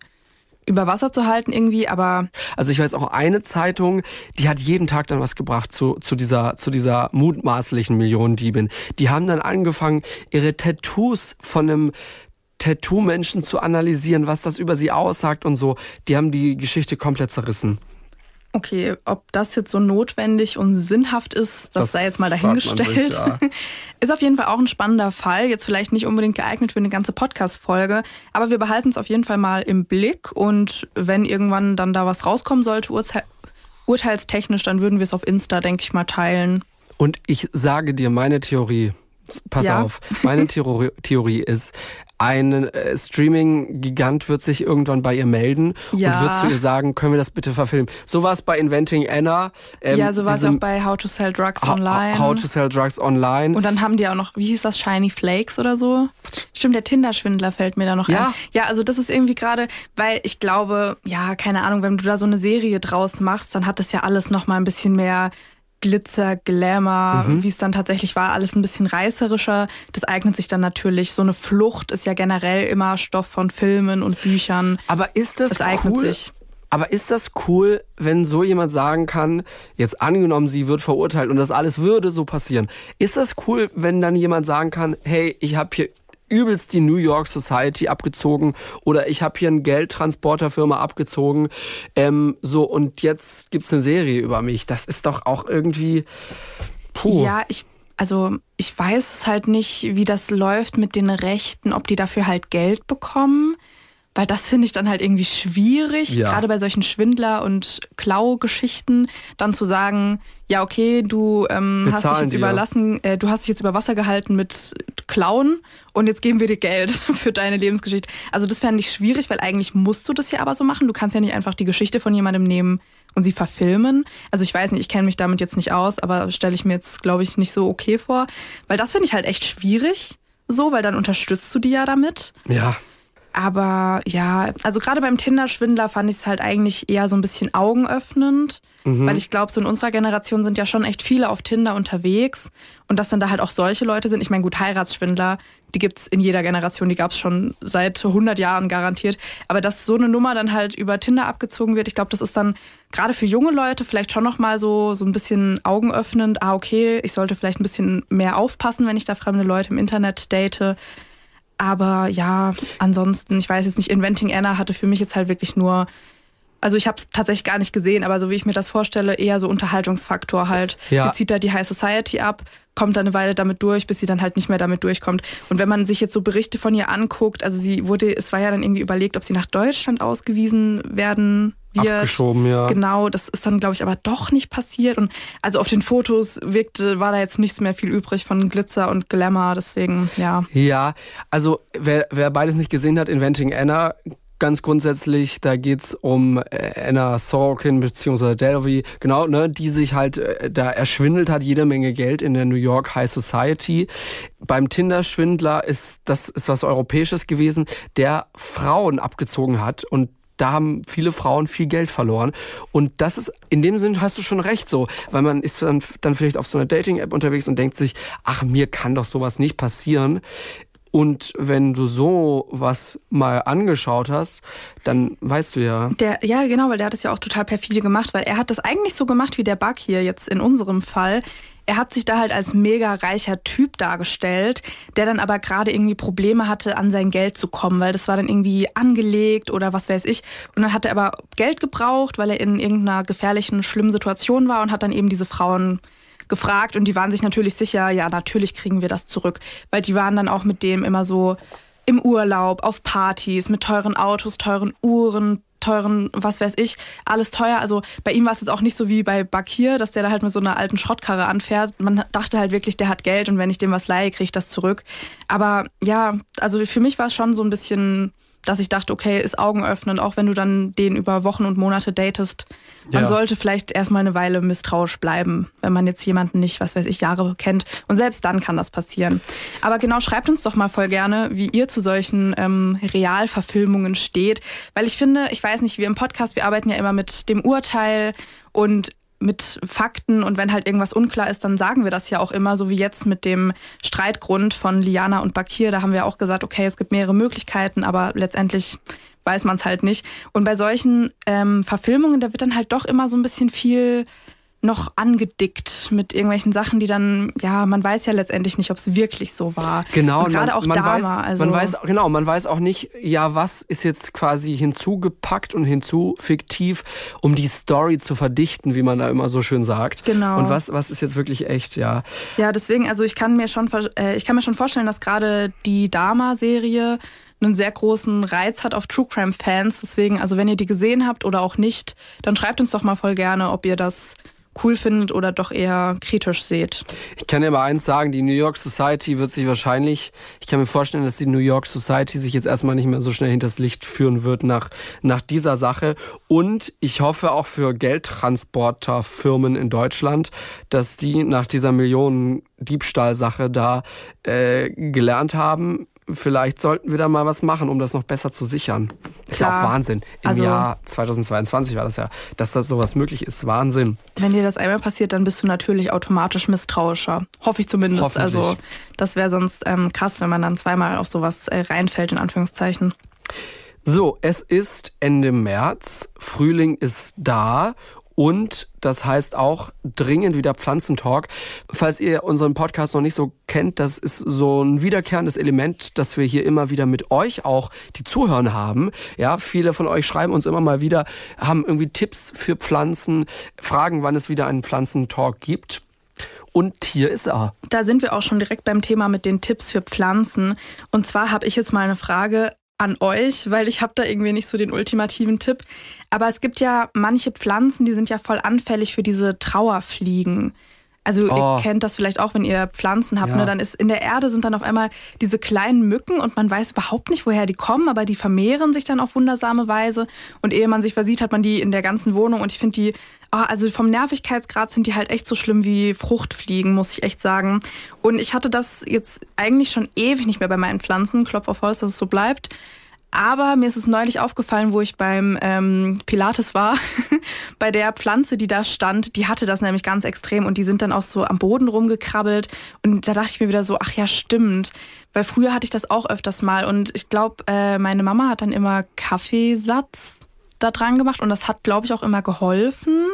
über Wasser zu halten irgendwie, aber. Also ich weiß auch eine Zeitung, die hat jeden Tag dann was gebracht zu, zu dieser, zu dieser mutmaßlichen Millionendiebin. Die haben dann angefangen, ihre Tattoos von einem Tattoo-Menschen zu analysieren, was das über sie aussagt und so. Die haben die Geschichte komplett zerrissen. Okay, ob das jetzt so notwendig und sinnhaft ist, das, das sei jetzt mal dahingestellt. Sich, ja. Ist auf jeden Fall auch ein spannender Fall. Jetzt vielleicht nicht unbedingt geeignet für eine ganze Podcast-Folge, aber wir behalten es auf jeden Fall mal im Blick und wenn irgendwann dann da was rauskommen sollte, urteil urteilstechnisch, dann würden wir es auf Insta, denke ich mal, teilen. Und ich sage dir meine Theorie. Pass ja. auf, meine Theorie, Theorie ist, ein äh, Streaming-Gigant wird sich irgendwann bei ihr melden ja. und wird zu ihr sagen, können wir das bitte verfilmen. So war es bei Inventing Anna. Ähm, ja, so war es auch bei How to Sell Drugs Online. How to Sell Drugs Online. Und dann haben die auch noch, wie hieß das, Shiny Flakes oder so? Stimmt, der Tinder-Schwindler fällt mir da noch ja. ein. Ja, also das ist irgendwie gerade, weil ich glaube, ja, keine Ahnung, wenn du da so eine Serie draus machst, dann hat das ja alles nochmal ein bisschen mehr Glitzer, Glamour, mhm. wie es dann tatsächlich war, alles ein bisschen reißerischer. Das eignet sich dann natürlich. So eine Flucht ist ja generell immer Stoff von Filmen und Büchern. Aber ist das, das eignet cool? sich. Aber ist das cool, wenn so jemand sagen kann, jetzt angenommen, sie wird verurteilt und das alles würde so passieren? Ist das cool, wenn dann jemand sagen kann, hey, ich habe hier übelst die New York Society abgezogen oder ich habe hier eine Geldtransporterfirma abgezogen. Ähm, so, und jetzt gibt's eine Serie über mich. Das ist doch auch irgendwie. Puh. Ja, ich also ich weiß es halt nicht, wie das läuft mit den Rechten, ob die dafür halt Geld bekommen. Weil das finde ich dann halt irgendwie schwierig, ja. gerade bei solchen Schwindler- und Klau-Geschichten, dann zu sagen, ja, okay, du ähm, hast dich jetzt dir. überlassen, äh, du hast dich jetzt über Wasser gehalten mit Klauen und jetzt geben wir dir Geld für deine Lebensgeschichte. Also das fände ich schwierig, weil eigentlich musst du das ja aber so machen. Du kannst ja nicht einfach die Geschichte von jemandem nehmen und sie verfilmen. Also ich weiß nicht, ich kenne mich damit jetzt nicht aus, aber stelle ich mir jetzt, glaube ich, nicht so okay vor. Weil das finde ich halt echt schwierig, so, weil dann unterstützt du die ja damit. Ja. Aber ja, also gerade beim Tinder-Schwindler fand ich es halt eigentlich eher so ein bisschen augenöffnend, mhm. weil ich glaube, so in unserer Generation sind ja schon echt viele auf Tinder unterwegs und dass dann da halt auch solche Leute sind. Ich meine, gut, Heiratsschwindler, die gibt's in jeder Generation, die gab's schon seit 100 Jahren garantiert. Aber dass so eine Nummer dann halt über Tinder abgezogen wird, ich glaube, das ist dann gerade für junge Leute vielleicht schon nochmal so, so ein bisschen augenöffnend. Ah, okay, ich sollte vielleicht ein bisschen mehr aufpassen, wenn ich da fremde Leute im Internet date. Aber ja, ansonsten, ich weiß jetzt nicht, Inventing Anna hatte für mich jetzt halt wirklich nur, also ich habe es tatsächlich gar nicht gesehen, aber so wie ich mir das vorstelle, eher so Unterhaltungsfaktor halt. Ja. Sie zieht da die High Society ab, kommt dann eine Weile damit durch, bis sie dann halt nicht mehr damit durchkommt. Und wenn man sich jetzt so Berichte von ihr anguckt, also sie wurde, es war ja dann irgendwie überlegt, ob sie nach Deutschland ausgewiesen werden wird. Abgeschoben, ja. Genau, das ist dann, glaube ich, aber doch nicht passiert. Und also auf den Fotos wirkte, war da jetzt nichts mehr viel übrig von Glitzer und Glamour, deswegen, ja. Ja, also wer, wer beides nicht gesehen hat, Inventing Anna, ganz grundsätzlich, da geht's um äh, Anna Sorokin bzw. Delvey, genau, ne, die sich halt äh, da erschwindelt hat, jede Menge Geld in der New York High Society. Beim Tinder-Schwindler ist das ist was Europäisches gewesen, der Frauen abgezogen hat und da haben viele Frauen viel Geld verloren. Und das ist, in dem Sinn hast du schon recht so, weil man ist dann, dann vielleicht auf so einer Dating-App unterwegs und denkt sich, ach, mir kann doch sowas nicht passieren. Und wenn du so was mal angeschaut hast, dann weißt du ja. Der, ja, genau, weil der hat es ja auch total perfide gemacht, weil er hat das eigentlich so gemacht wie der Bug hier jetzt in unserem Fall. Er hat sich da halt als mega reicher Typ dargestellt, der dann aber gerade irgendwie Probleme hatte, an sein Geld zu kommen, weil das war dann irgendwie angelegt oder was weiß ich. Und dann hat er aber Geld gebraucht, weil er in irgendeiner gefährlichen, schlimmen Situation war und hat dann eben diese Frauen gefragt und die waren sich natürlich sicher, ja, natürlich kriegen wir das zurück, weil die waren dann auch mit dem immer so im Urlaub, auf Partys, mit teuren Autos, teuren Uhren, teuren, was weiß ich, alles teuer. Also bei ihm war es jetzt auch nicht so wie bei Bakir, dass der da halt mit so einer alten Schrottkarre anfährt. Man dachte halt wirklich, der hat Geld und wenn ich dem was leihe, kriege ich das zurück. Aber ja, also für mich war es schon so ein bisschen dass ich dachte, okay, ist Augen öffnen, auch wenn du dann den über Wochen und Monate datest. Man ja. sollte vielleicht erstmal eine Weile misstrauisch bleiben, wenn man jetzt jemanden nicht, was weiß ich, Jahre kennt. Und selbst dann kann das passieren. Aber genau, schreibt uns doch mal voll gerne, wie ihr zu solchen ähm, Realverfilmungen steht. Weil ich finde, ich weiß nicht, wir im Podcast, wir arbeiten ja immer mit dem Urteil und mit Fakten und wenn halt irgendwas unklar ist, dann sagen wir das ja auch immer, so wie jetzt mit dem Streitgrund von Liana und Bakir. Da haben wir auch gesagt, okay, es gibt mehrere Möglichkeiten, aber letztendlich weiß man es halt nicht. Und bei solchen ähm, Verfilmungen, da wird dann halt doch immer so ein bisschen viel noch angedickt mit irgendwelchen Sachen, die dann, ja, man weiß ja letztendlich nicht, ob es wirklich so war. Genau, und gerade auch man Dama. Weiß, also man weiß, genau, man weiß auch nicht, ja, was ist jetzt quasi hinzugepackt und hinzufiktiv, um die Story zu verdichten, wie man da immer so schön sagt. Genau. Und was, was ist jetzt wirklich echt, ja. Ja, deswegen, also ich kann mir schon, äh, ich kann mir schon vorstellen, dass gerade die Dama-Serie einen sehr großen Reiz hat auf True Crime Fans. Deswegen, also wenn ihr die gesehen habt oder auch nicht, dann schreibt uns doch mal voll gerne, ob ihr das cool findet oder doch eher kritisch seht. Ich kann dir aber eins sagen, die New York Society wird sich wahrscheinlich, ich kann mir vorstellen, dass die New York Society sich jetzt erstmal nicht mehr so schnell hinters Licht führen wird nach, nach dieser Sache. Und ich hoffe auch für Geldtransporterfirmen in Deutschland, dass die nach dieser Millionen Diebstahlsache da äh, gelernt haben, vielleicht sollten wir da mal was machen, um das noch besser zu sichern. Ist Klar. ja auch Wahnsinn. Im also, Jahr 2022 war das ja, dass das sowas möglich ist. Wahnsinn. Wenn dir das einmal passiert, dann bist du natürlich automatisch misstrauischer. Hoffe ich zumindest. Also das wäre sonst ähm, krass, wenn man dann zweimal auf sowas äh, reinfällt, in Anführungszeichen. So, es ist Ende März, Frühling ist da und das heißt auch dringend wieder Pflanzentalk. Falls ihr unseren Podcast noch nicht so kennt, das ist so ein wiederkehrendes Element, dass wir hier immer wieder mit euch auch die Zuhören haben. Ja, viele von euch schreiben uns immer mal wieder, haben irgendwie Tipps für Pflanzen, fragen, wann es wieder einen Pflanzentalk gibt. Und hier ist er. Da sind wir auch schon direkt beim Thema mit den Tipps für Pflanzen. Und zwar habe ich jetzt mal eine Frage an euch, weil ich habe da irgendwie nicht so den ultimativen Tipp. Aber es gibt ja manche Pflanzen, die sind ja voll anfällig für diese Trauerfliegen. Also oh. ihr kennt das vielleicht auch, wenn ihr Pflanzen habt, ne? ja. ne? dann ist in der Erde sind dann auf einmal diese kleinen Mücken und man weiß überhaupt nicht, woher die kommen, aber die vermehren sich dann auf wundersame Weise und ehe man sich versieht, hat man die in der ganzen Wohnung und ich finde die, oh, also vom Nervigkeitsgrad sind die halt echt so schlimm wie Fruchtfliegen, muss ich echt sagen. Und ich hatte das jetzt eigentlich schon ewig nicht mehr bei meinen Pflanzen, Klopf auf Holz, dass es so bleibt. Aber mir ist es neulich aufgefallen, wo ich beim ähm, Pilates war, bei der Pflanze, die da stand, die hatte das nämlich ganz extrem und die sind dann auch so am Boden rumgekrabbelt. Und da dachte ich mir wieder so, ach ja, stimmt. Weil früher hatte ich das auch öfters mal und ich glaube, äh, meine Mama hat dann immer Kaffeesatz da dran gemacht und das hat, glaube ich, auch immer geholfen.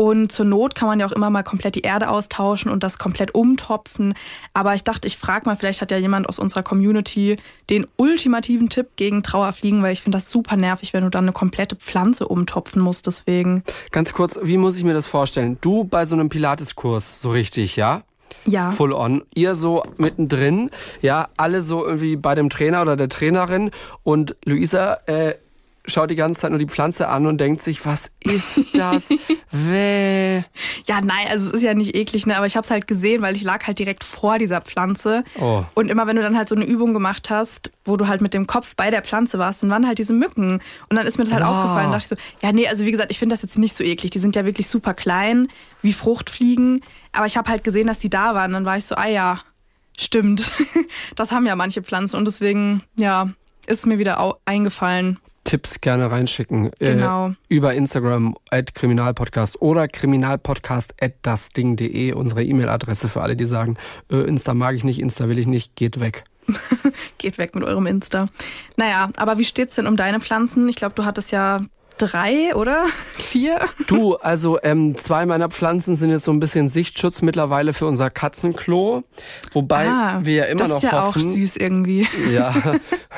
Und zur Not kann man ja auch immer mal komplett die Erde austauschen und das komplett umtopfen. Aber ich dachte, ich frage mal, vielleicht hat ja jemand aus unserer Community den ultimativen Tipp gegen Trauerfliegen, weil ich finde das super nervig, wenn du dann eine komplette Pflanze umtopfen musst. Deswegen. Ganz kurz, wie muss ich mir das vorstellen? Du bei so einem Pilateskurs, so richtig, ja? Ja. Full on. Ihr so mittendrin, ja, alle so irgendwie bei dem Trainer oder der Trainerin und Luisa, äh, schaut die ganze Zeit nur die Pflanze an und denkt sich, was ist das? Wäh. Ja, nein, also es ist ja nicht eklig, ne? aber ich habe es halt gesehen, weil ich lag halt direkt vor dieser Pflanze. Oh. Und immer wenn du dann halt so eine Übung gemacht hast, wo du halt mit dem Kopf bei der Pflanze warst, dann waren halt diese Mücken. Und dann ist mir das halt Oh. aufgefallen. Da dachte ich so, ja, nee, also wie gesagt, ich finde das jetzt nicht so eklig. Die sind ja wirklich super klein, wie Fruchtfliegen. Aber ich habe halt gesehen, dass die da waren. Dann war ich so, ah ja, stimmt. Das haben ja manche Pflanzen. Und deswegen, ja, ist mir wieder eingefallen. Tipps gerne reinschicken. Genau. Äh, über Instagram at Kriminalpodcast oder Kriminalpodcast at dasding.de, unsere E-Mail-Adresse für alle, die sagen, äh, Insta mag ich nicht, Insta will ich nicht, geht weg. Geht weg mit eurem Insta. Naja, aber wie steht's denn um deine Pflanzen? Ich glaube, du hattest ja drei, oder? Vier? Du, also ähm, zwei meiner Pflanzen sind jetzt so ein bisschen Sichtschutz mittlerweile für unser Katzenklo, wobei Ah, wir ja immer das noch ist ja hoffen. auch süß irgendwie. Ja,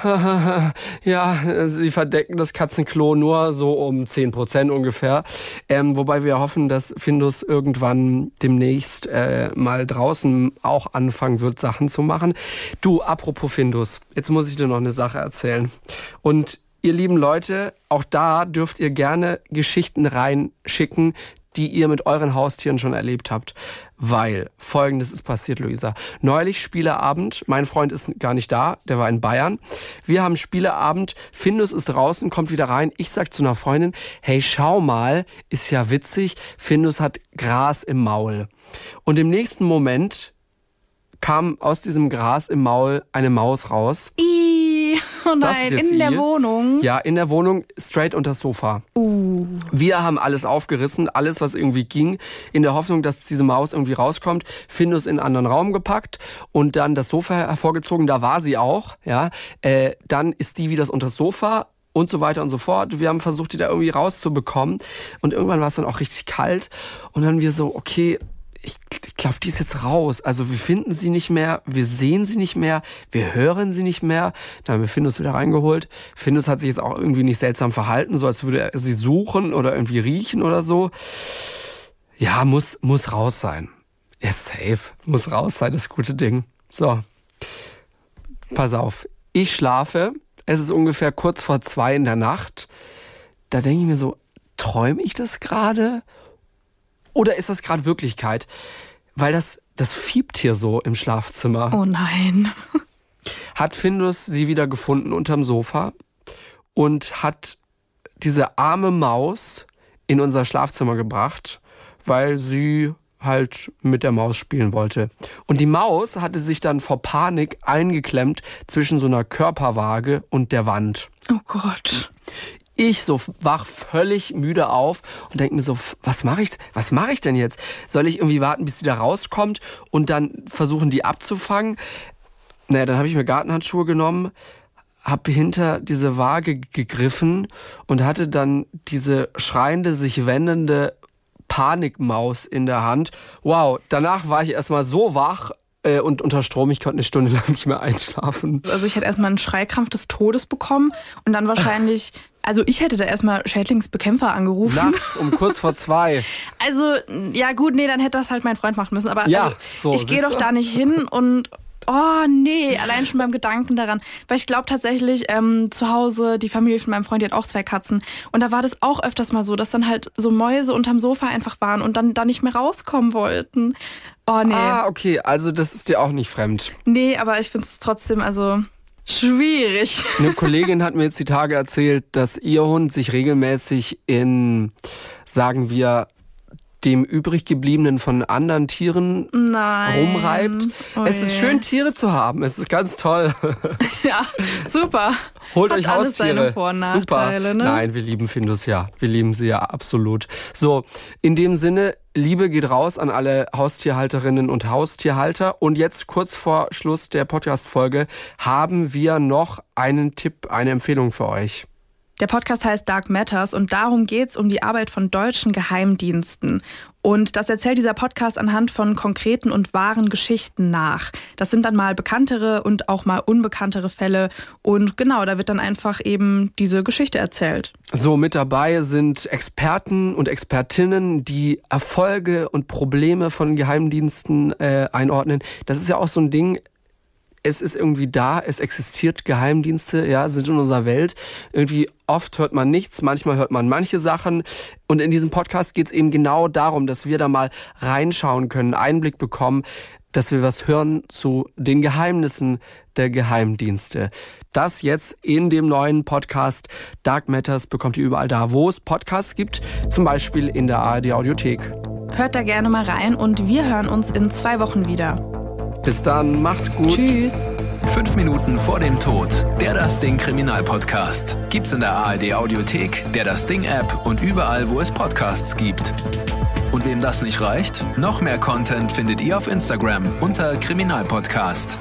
ja, sie verdecken das Katzenklo nur so um 10 Prozent ungefähr. Ähm, wobei wir hoffen, dass Findus irgendwann demnächst äh, mal draußen auch anfangen wird, Sachen zu machen. Du, apropos Findus, jetzt muss ich dir noch eine Sache erzählen. Und ihr lieben Leute, auch da dürft ihr gerne Geschichten reinschicken, die ihr mit euren Haustieren schon erlebt habt. Weil folgendes ist passiert, Luisa. Neulich Spieleabend, mein Freund ist gar nicht da, der war in Bayern. Wir haben Spieleabend, Findus ist draußen, kommt wieder rein. Ich sag zu einer Freundin, hey, schau mal, ist ja witzig, Findus hat Gras im Maul. Und im nächsten Moment kam aus diesem Gras im Maul eine Maus raus. Ih, oh nein, in der. Wohnung. Ja, in der Wohnung, straight unter das Sofa. Uh. Wir haben alles aufgerissen, alles, was irgendwie ging, in der Hoffnung, dass diese Maus irgendwie rauskommt. Findus in einen anderen Raum gepackt und dann das Sofa hervorgezogen. Da war sie auch. Ja, äh, dann ist die wieder unter das Sofa und so weiter und so fort. Wir haben versucht, die da irgendwie rauszubekommen. Und irgendwann war es dann auch richtig kalt. Und dann wir so, okay, ich, ich glaube, die ist jetzt raus. Also wir finden sie nicht mehr, wir sehen sie nicht mehr, wir hören sie nicht mehr. Dann haben wir Findus wieder reingeholt. Findus hat sich jetzt auch irgendwie nicht seltsam verhalten, so als würde er sie suchen oder irgendwie riechen oder so. Ja, muss, muss raus sein. Ist safe. Muss raus sein, das gute Ding. So. Pass auf. Ich schlafe. Es ist ungefähr kurz vor zwei in der Nacht. Da denke ich mir so, träume ich das gerade? Oder ist das gerade Wirklichkeit? Weil das, das fiebt hier so im Schlafzimmer. Oh nein. Hat Findus sie wieder gefunden unterm Sofa und hat diese arme Maus in unser Schlafzimmer gebracht, weil sie halt mit der Maus spielen wollte. Und die Maus hatte sich dann vor Panik eingeklemmt zwischen so einer Körperwaage und der Wand. Oh Gott. Ich so wach völlig müde auf und denke mir so, was mache ich, was mache ich denn jetzt? Soll ich irgendwie warten, bis die da rauskommt und dann versuchen, die abzufangen? Naja, dann habe ich mir Gartenhandschuhe genommen, habe hinter diese Waage gegriffen und hatte dann diese schreiende, sich wendende Panikmaus in der Hand. Wow, danach war ich erstmal so wach äh, und unter Strom, ich konnte eine Stunde lang nicht mehr einschlafen. Also ich hätte erstmal einen Schreikrampf des Todes bekommen und dann wahrscheinlich, also ich hätte da erstmal Schädlingsbekämpfer angerufen. Nachts um kurz vor zwei. Also, ja gut, nee, dann hätte das halt mein Freund machen müssen. Aber Ja, also, so, ich gehe doch da nicht hin und oh nee, allein schon beim Gedanken daran. Weil ich glaube tatsächlich, ähm, zu Hause, die Familie von meinem Freund, die hat auch zwei Katzen. Und da war das auch öfters mal so, dass dann halt so Mäuse unterm Sofa einfach waren und dann da nicht mehr rauskommen wollten. Oh nee. Ah, okay, also das ist dir auch nicht fremd. Nee, aber ich finde es trotzdem, also schwierig. Eine Kollegin hat mir jetzt die Tage erzählt, dass ihr Hund sich regelmäßig in, sagen wir, dem übrig gebliebenen von anderen Tieren Nein. rumreibt. Oh es ist schön, Tiere zu haben. Es ist ganz toll. Ja, super. Holt Hat euch alles Haustiere. seine Vor- und Nachteile, Super. ne? Nein, wir lieben Findus ja. Wir lieben sie ja absolut. So, in dem Sinne, Liebe geht raus an alle Haustierhalterinnen und Haustierhalter. Und jetzt kurz vor Schluss der Podcast-Folge haben wir noch einen Tipp, eine Empfehlung für euch. Der Podcast heißt Dark Matters und darum geht's um die Arbeit von deutschen Geheimdiensten. Und das erzählt dieser Podcast anhand von konkreten und wahren Geschichten nach. Das sind dann mal bekanntere und auch mal unbekanntere Fälle. Und genau, da wird dann einfach eben diese Geschichte erzählt. So, mit dabei sind Experten und Expertinnen, die Erfolge und Probleme von Geheimdiensten äh, einordnen. Das ist ja auch so ein Ding, es ist irgendwie da, es existiert Geheimdienste, ja, sind in unserer Welt. Irgendwie oft hört man nichts, manchmal hört man manche Sachen. Und in diesem Podcast geht es eben genau darum, dass wir da mal reinschauen können, Einblick bekommen, dass wir was hören zu den Geheimnissen der Geheimdienste. Das jetzt in dem neuen Podcast Dark Matters bekommt ihr überall da, wo es Podcasts gibt, zum Beispiel in der ARD Audiothek. Hört da gerne mal rein und wir hören uns in zwei Wochen wieder. Bis dann, macht's gut. Tschüss. Fünf Minuten vor dem Tod. Der Das Ding Kriminalpodcast. Gibt's in der ARD Audiothek, der Das Ding App und überall, wo es Podcasts gibt. Und wem das nicht reicht, noch mehr Content findet ihr auf Instagram unter Kriminalpodcast.